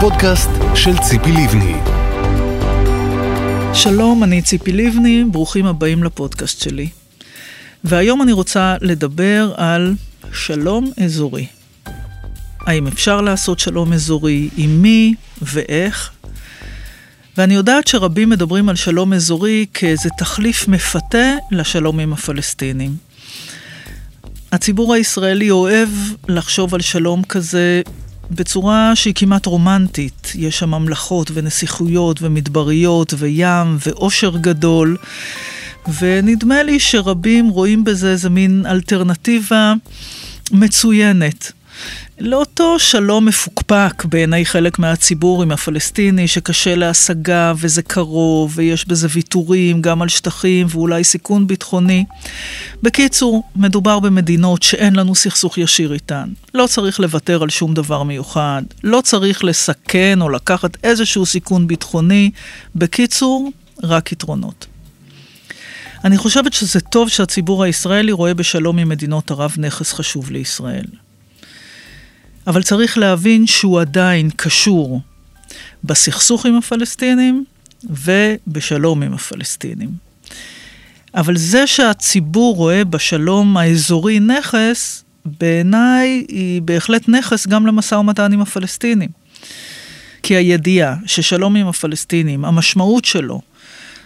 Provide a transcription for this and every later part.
הפודקאסט של ציפי לבני. שלום, אני ציפי לבני, ברוכים הבאים לפודקאסט שלי. והיום אני רוצה לדבר על שלום אזורי. האם אפשר לעשות שלום אזורי, עם מי ואיך? ואני יודעת שרבים מדברים על שלום אזורי כאיזה תחליף מפתה לשלום עם הפלסטינים. הציבור הישראלי אוהב לחשוב על שלום כזה בצורה שהיא כמעט רומנטית. יש שם ממלכות ונסיכויות ומדבריות וים ועושר גדול, ונדמה לי שרבים רואים בזה איזה מין אלטרנטיבה מצוינת. לאותו שלום מפוקפק בעיני חלק מהציבור עם הפלסטיני, שקשה להשגה וזה קרוב, ויש בזה ויתורים גם על שטחים ואולי סיכון ביטחוני. בקיצור, מדובר במדינות שאין לנו סכסוך ישיר איתן. לא צריך לוותר על שום דבר מיוחד, לא צריך לסכן או לקחת איזשהו סיכון ביטחוני. בקיצור, רק יתרונות. אני חושבת שזה טוב שהציבור הישראלי רואה בשלום עם מדינות ערב נכס חשוב לישראל. אבל צריך להבין שהוא עדיין קשור בסכסוך עם הפלסטינים ובשלום עם הפלסטינים. אבל זה שהציבור רואה בשלום האזורי נכס, בעיניי היא בהחלט נכס גם למשא ומתן עם הפלסטינים. כי הידיעה ששלום עם הפלסטינים, המשמעות שלו,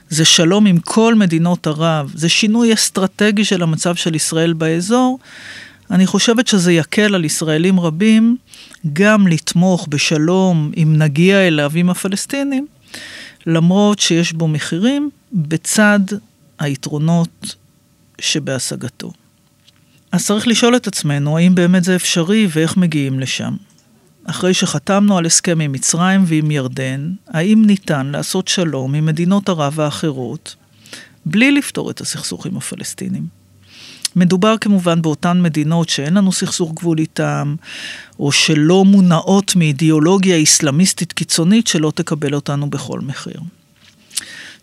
זה שלום עם כל מדינות ערב, זה שינוי אסטרטגי של המצב של ישראל באזור, אני חושבת שזה יקל על ישראלים רבים גם לתמוך בשלום, אם נגיע אליו עם הפלסטינים, למרות שיש בו מחירים, בצד היתרונות שבהשגתו. אז צריך לשאול את עצמנו, האם באמת זה אפשרי ואיך מגיעים לשם. אחרי שחתמנו על הסכם עם מצרים ועם ירדן, האם ניתן לעשות שלום עם מדינות ערב האחרות בלי לפתור את הסכסוך עם הפלסטינים? מדובר כמובן באותן מדינות שאין לנו סכסוך גבול איתן, או שלא מונעות מאידיאולוגיה איסלאמיסטית קיצונית שלא תקבל אותנו בכל מחיר.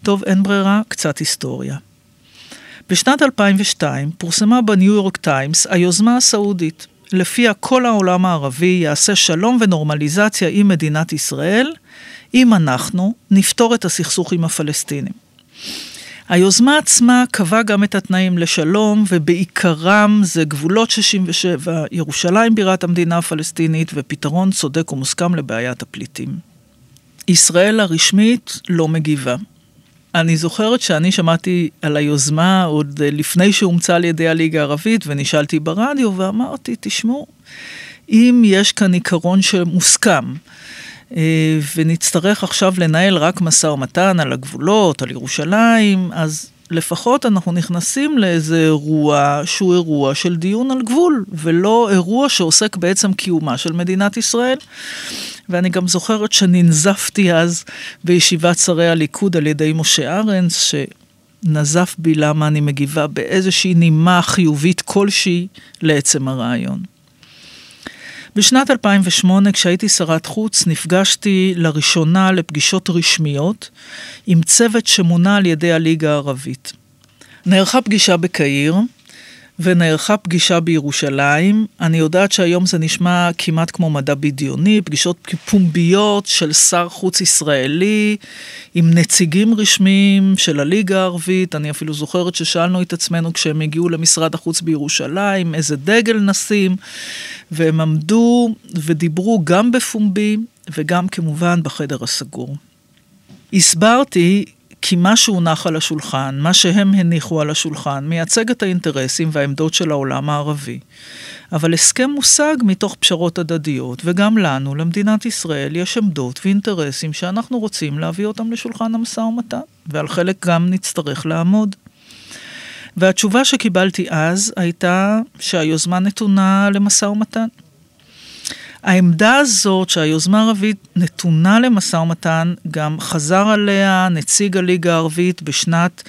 טוב, אין ברירה, קצת היסטוריה. בשנת 2002 פורסמה בניו יורק טיימס היוזמה הסעודית, לפיה כל העולם הערבי יעשה שלום ונורמליזציה עם מדינת ישראל, אם אנחנו נפתור את הסכסוך עם הפלסטינים. היוזמה עצמה קבעה גם את התנאים לשלום, ובעיקרם זה גבולות 67, ירושלים בירת המדינה הפלסטינית ופתרון צודק ומוסכם לבעיית הפליטים. ישראל הרשמית לא מגיבה. אני זוכרת שאני שמעתי על היוזמה עוד לפני שאומצה על ידי הליגה הערבית, ונשאלתי ברדיו ואמרתי, תשמעו, אם יש כאן עיקרון שמוסכם, ונצטרך עכשיו לנהל רק משא ומתן על הגבולות, על ירושלים, אז לפחות אנחנו נכנסים לאיזה אירוע שהוא אירוע של דיון על גבול, ולא אירוע שעוסק בעצם קיומה של מדינת ישראל. ואני גם זוכרת שננזפתי אז בישיבת שרי הליכוד על ידי משה ארנס, שנזף בי למה אני מגיבה באיזושהי נימה חיובית כלשהי לעצם הרעיון. בשנת 2008, כשהייתי שרת חוץ, נפגשתי לראשונה לפגישות רשמיות עם צוות שמונה על ידי הליגה הערבית. נערכה פגישה בקהיר, ונערכה פגישה בירושלים. אני יודעת שהיום זה נשמע כמעט כמו מדע בדיוני, פגישות פומביות של שר חוץ ישראלי עם נציגים רשמיים של הליגה הערבית. אני אפילו זוכרת ששאלנו את עצמנו כשהם הגיעו למשרד החוץ בירושלים, איזה דגל נשים, והם עמדו ודיברו גם בפומבי וגם כמובן בחדר הסגור. הסברתי כי מה שהונח על השולחן, מה שהם הניחו על השולחן, מייצג את האינטרסים והעמדות של העולם הערבי. אבל הסכם מושג מתוך פשרות הדדיות, וגם לנו, למדינת ישראל, יש עמדות ואינטרסים שאנחנו רוצים להביא אותם לשולחן המשא ומתן, ועל חלק גם נצטרך לעמוד. והתשובה שקיבלתי אז הייתה שהיוזמה נתונה למשא ומתן. העמדה הזאת שהיוזמה הערבית נתונה למשא ומתן, גם חזר עליה נציג הליגה הערבית בשנת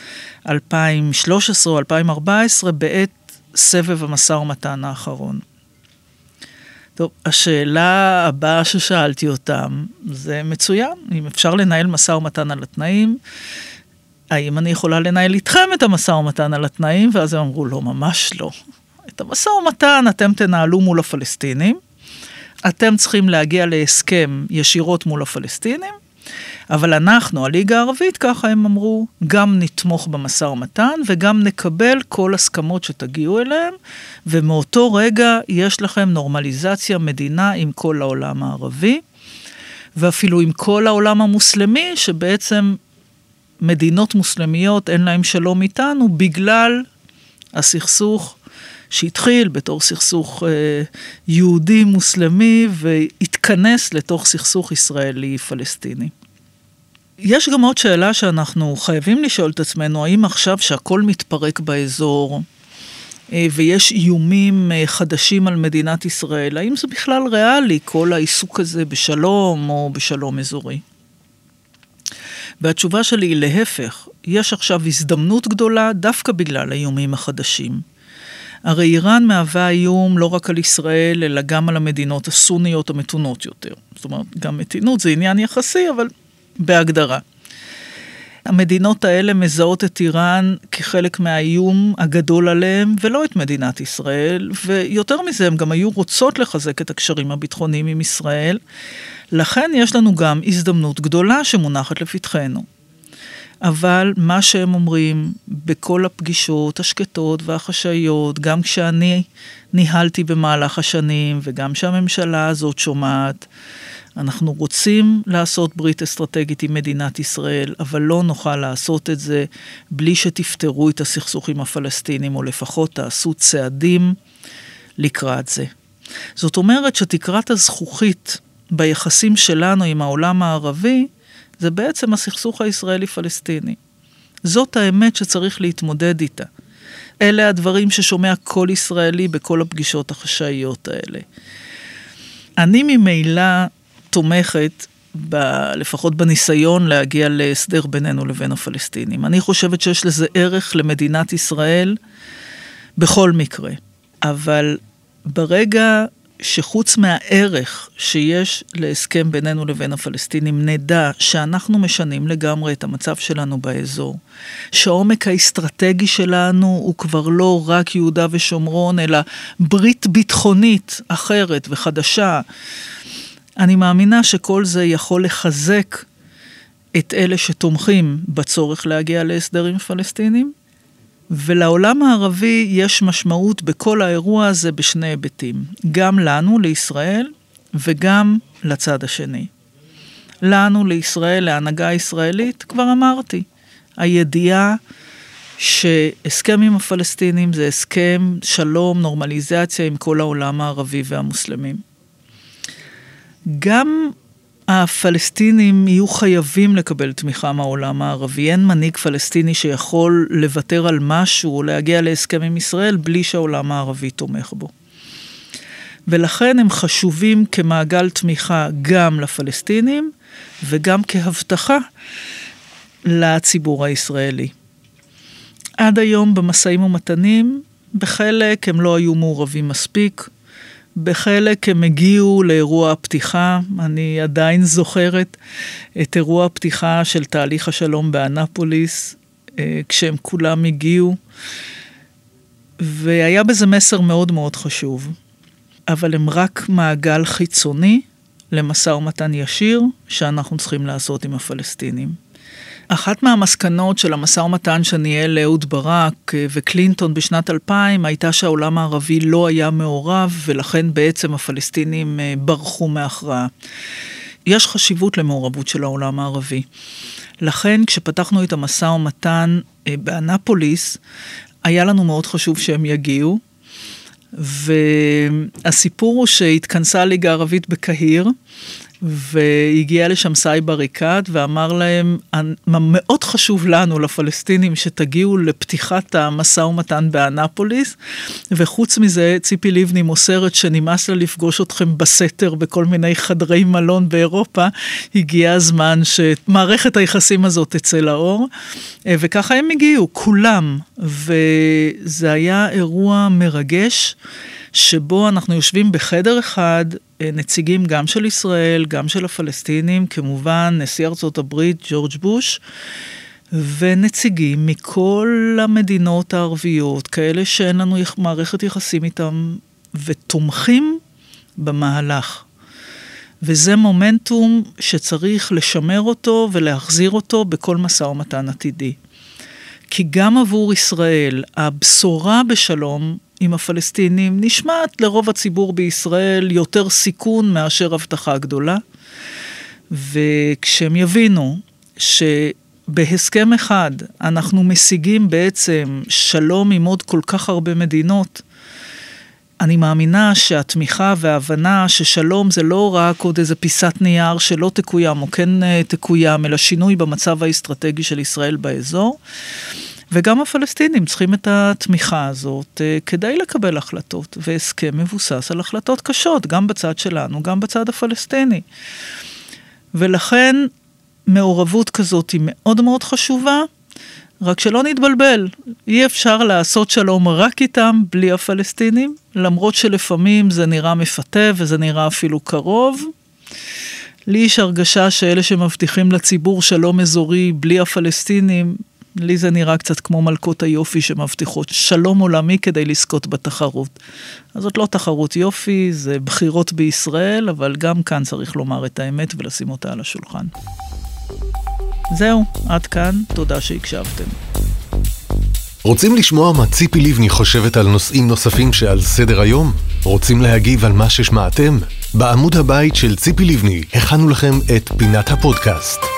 2013 או 2014 בעת סבב המשא ומתן האחרון. טוב, השאלה הבאה ששאלתי אותם, זה מצוין, אם אפשר לנהל משא ומתן על התנאים, האם אני יכולה לנהל איתכם את המשא ומתן על התנאים? ואז הם אמרו, לא, ממש לא. את המשא ומתן אתם תנהלו מול הפלסטינים, אתם צריכים להגיע להסכם ישירות מול הפלסטינים, אבל אנחנו, הליגה הערבית, ככה הם אמרו, גם נתמוך במשא ומתן וגם נקבל כל הסכמות שתגיעו אליהם, ומאותו רגע יש לכם נורמליזציה מדינה עם כל העולם הערבי, ואפילו עם כל העולם המוסלמי, שבעצם מדינות מוסלמיות אין להם שלום איתנו בגלל הסכסוך שהתחיל בתור סכסוך אה, יהודי-מוסלמי והתכנס לתוך סכסוך ישראלי-פלסטיני. יש גם עוד שאלה שאנחנו חייבים לשאול את עצמנו, האם עכשיו שהכל מתפרק באזור אה, ויש איומים אה, חדשים על מדינת ישראל, האם זה בכלל ריאלי, כל העיסוק הזה בשלום או בשלום אזורי? והתשובה שלי היא להפך, יש עכשיו הזדמנות גדולה דווקא בגלל האיומים החדשים. הרי איראן מהווה איום לא רק על ישראל, אלא גם על המדינות הסוניות המתונות יותר. זאת אומרת, גם מתינות זה עניין יחסי, אבל בהגדרה. המדינות האלה מזהות את איראן כחלק מהאיום הגדול עליהם, ולא את מדינת ישראל, ויותר מזה, הן גם היו רוצות לחזק את הקשרים הביטחוניים עם ישראל. לכן יש לנו גם הזדמנות גדולה שמונחת לפתחנו. אבל מה שהם אומרים בכל הפגישות השקטות והחשאיות, גם כשאני ניהלתי במהלך השנים וגם שהממשלה הזאת שומעת, אנחנו רוצים לעשות ברית אסטרטגית עם מדינת ישראל, אבל לא נוכל לעשות את זה בלי שתפתרו את הסכסוך עם הפלסטינים, או לפחות תעשו צעדים לקראת זה. זאת אומרת שתקרת הזכוכית ביחסים שלנו עם העולם הערבי, זה בעצם הסכסוך הישראלי-פלסטיני. זאת האמת שצריך להתמודד איתה. אלה הדברים ששומע כל ישראלי בכל הפגישות החשאיות האלה. אני ממילא תומכת, ב, לפחות בניסיון להגיע להסדר בינינו לבין הפלסטינים. אני חושבת שיש לזה ערך למדינת ישראל בכל מקרה. אבל ברגע שחוץ מהערך שיש להסכם בינינו לבין הפלסטינים, נדע שאנחנו משנים לגמרי את המצב שלנו באזור, שהעומק האסטרטגי שלנו הוא כבר לא רק יהודה ושומרון, אלא ברית ביטחונית אחרת וחדשה. אני מאמינה שכל זה יכול לחזק את אלה שתומכים בצורך להגיע להסדר עם פלסטינים, ולעולם הערבי יש משמעות בכל האירוע הזה בשני היבטים, גם לנו, לישראל, וגם לצד השני. לנו, לישראל, להנהגה הישראלית, כבר אמרתי, הידיעה שהסכם עם הפלסטינים זה הסכם שלום, נורמליזציה עם כל העולם הערבי והמוסלמים. גם הפלסטינים יהיו חייבים לקבל תמיכה מהעולם הערבי. אין מנהיג פלסטיני שיכול לוותר על משהו או להגיע להסכם עם ישראל בלי שהעולם הערבי תומך בו. ולכן הם חשובים כמעגל תמיכה גם לפלסטינים וגם כהבטחה לציבור הישראלי. עד היום במשאים ומתנים, בחלק הם לא היו מעורבים מספיק, בחלק הם הגיעו לאירוע הפתיחה, אני עדיין זוכרת את אירוע הפתיחה של תהליך השלום באנפוליס, אה, כשהם כולם הגיעו, והיה בזה מסר מאוד מאוד חשוב, אבל הם רק מעגל חיצוני למשא ומתן ישיר שאנחנו צריכים לעשות עם הפלסטינים. אחת מהמסקנות של המשא ומתן שניהל אהוד ברק אה, וקלינטון בשנת 2000 הייתה שהעולם הערבי לא היה מעורב ולכן בעצם הפלסטינים אה, ברחו מהכרעה. יש חשיבות למעורבות של העולם הערבי. לכן כשפתחנו את המשא ומתן אה, באנפוליס, היה לנו מאוד חשוב שהם יגיעו. והסיפור הוא שהתכנסה הליגה הערבית בקהיר, והגיע לשם סאיב עריקאת ואמר להם, מאוד חשוב לנו, לפלסטינים, שתגיעו לפתיחת המשא ומתן באנפוליס, וחוץ מזה, ציפי לבני מוסרת שנמאס לה לפגוש אתכם בסתר בכל מיני חדרי מלון באירופה, הגיע הזמן שמערכת היחסים הזאת תצא לאור, וככה הם הגיעו, כולם, וזה היה אירוע מרגש. שבו אנחנו יושבים בחדר אחד, אה, נציגים גם של ישראל, גם של הפלסטינים, כמובן נשיא ארצות הברית ג'ורג' בוש, ונציגים מכל המדינות הערביות, כאלה שאין לנו מערכת יחסים איתם, ותומכים במהלך. וזה מומנטום שצריך לשמר אותו ולהחזיר אותו בכל משא ומתן עתידי. כי גם עבור ישראל, הבשורה בשלום עם הפלסטינים נשמעת לרוב הציבור בישראל יותר סיכון מאשר הבטחה גדולה. וכשהם יבינו שבהסכם אחד אנחנו משיגים בעצם שלום עם עוד כל כך הרבה מדינות, אני מאמינה שהתמיכה וההבנה ששלום זה לא רק עוד איזה פיסת נייר שלא תקוים או כן אה, תקוים, אלא שינוי במצב האסטרטגי של ישראל באזור. וגם הפלסטינים צריכים את התמיכה הזאת אה, כדי לקבל החלטות, והסכם מבוסס על החלטות קשות, גם בצד שלנו, גם בצד הפלסטיני. ולכן מעורבות כזאת היא מאוד מאוד חשובה, רק שלא נתבלבל, אי אפשר לעשות שלום רק איתם, בלי הפלסטינים, למרות שלפעמים זה נראה מפתה וזה נראה אפילו קרוב. לי יש הרגשה שאלה שמבטיחים לציבור שלום אזורי בלי הפלסטינים, לי זה נראה קצת כמו מלכות היופי שמבטיחות שלום עולמי כדי לזכות בתחרות. אז זאת לא תחרות יופי, זה בחירות בישראל, אבל גם כאן צריך לומר את האמת ולשים אותה על השולחן. זהו, עד כאן, תודה שהקשבתם. רוצים לשמוע מה ציפי לבני חושבת על נושאים נוספים שעל סדר היום? רוצים להגיב על מה ששמעתם? בעמוד הבית של ציפי לבני הכנו לכם את פינת הפודקאסט.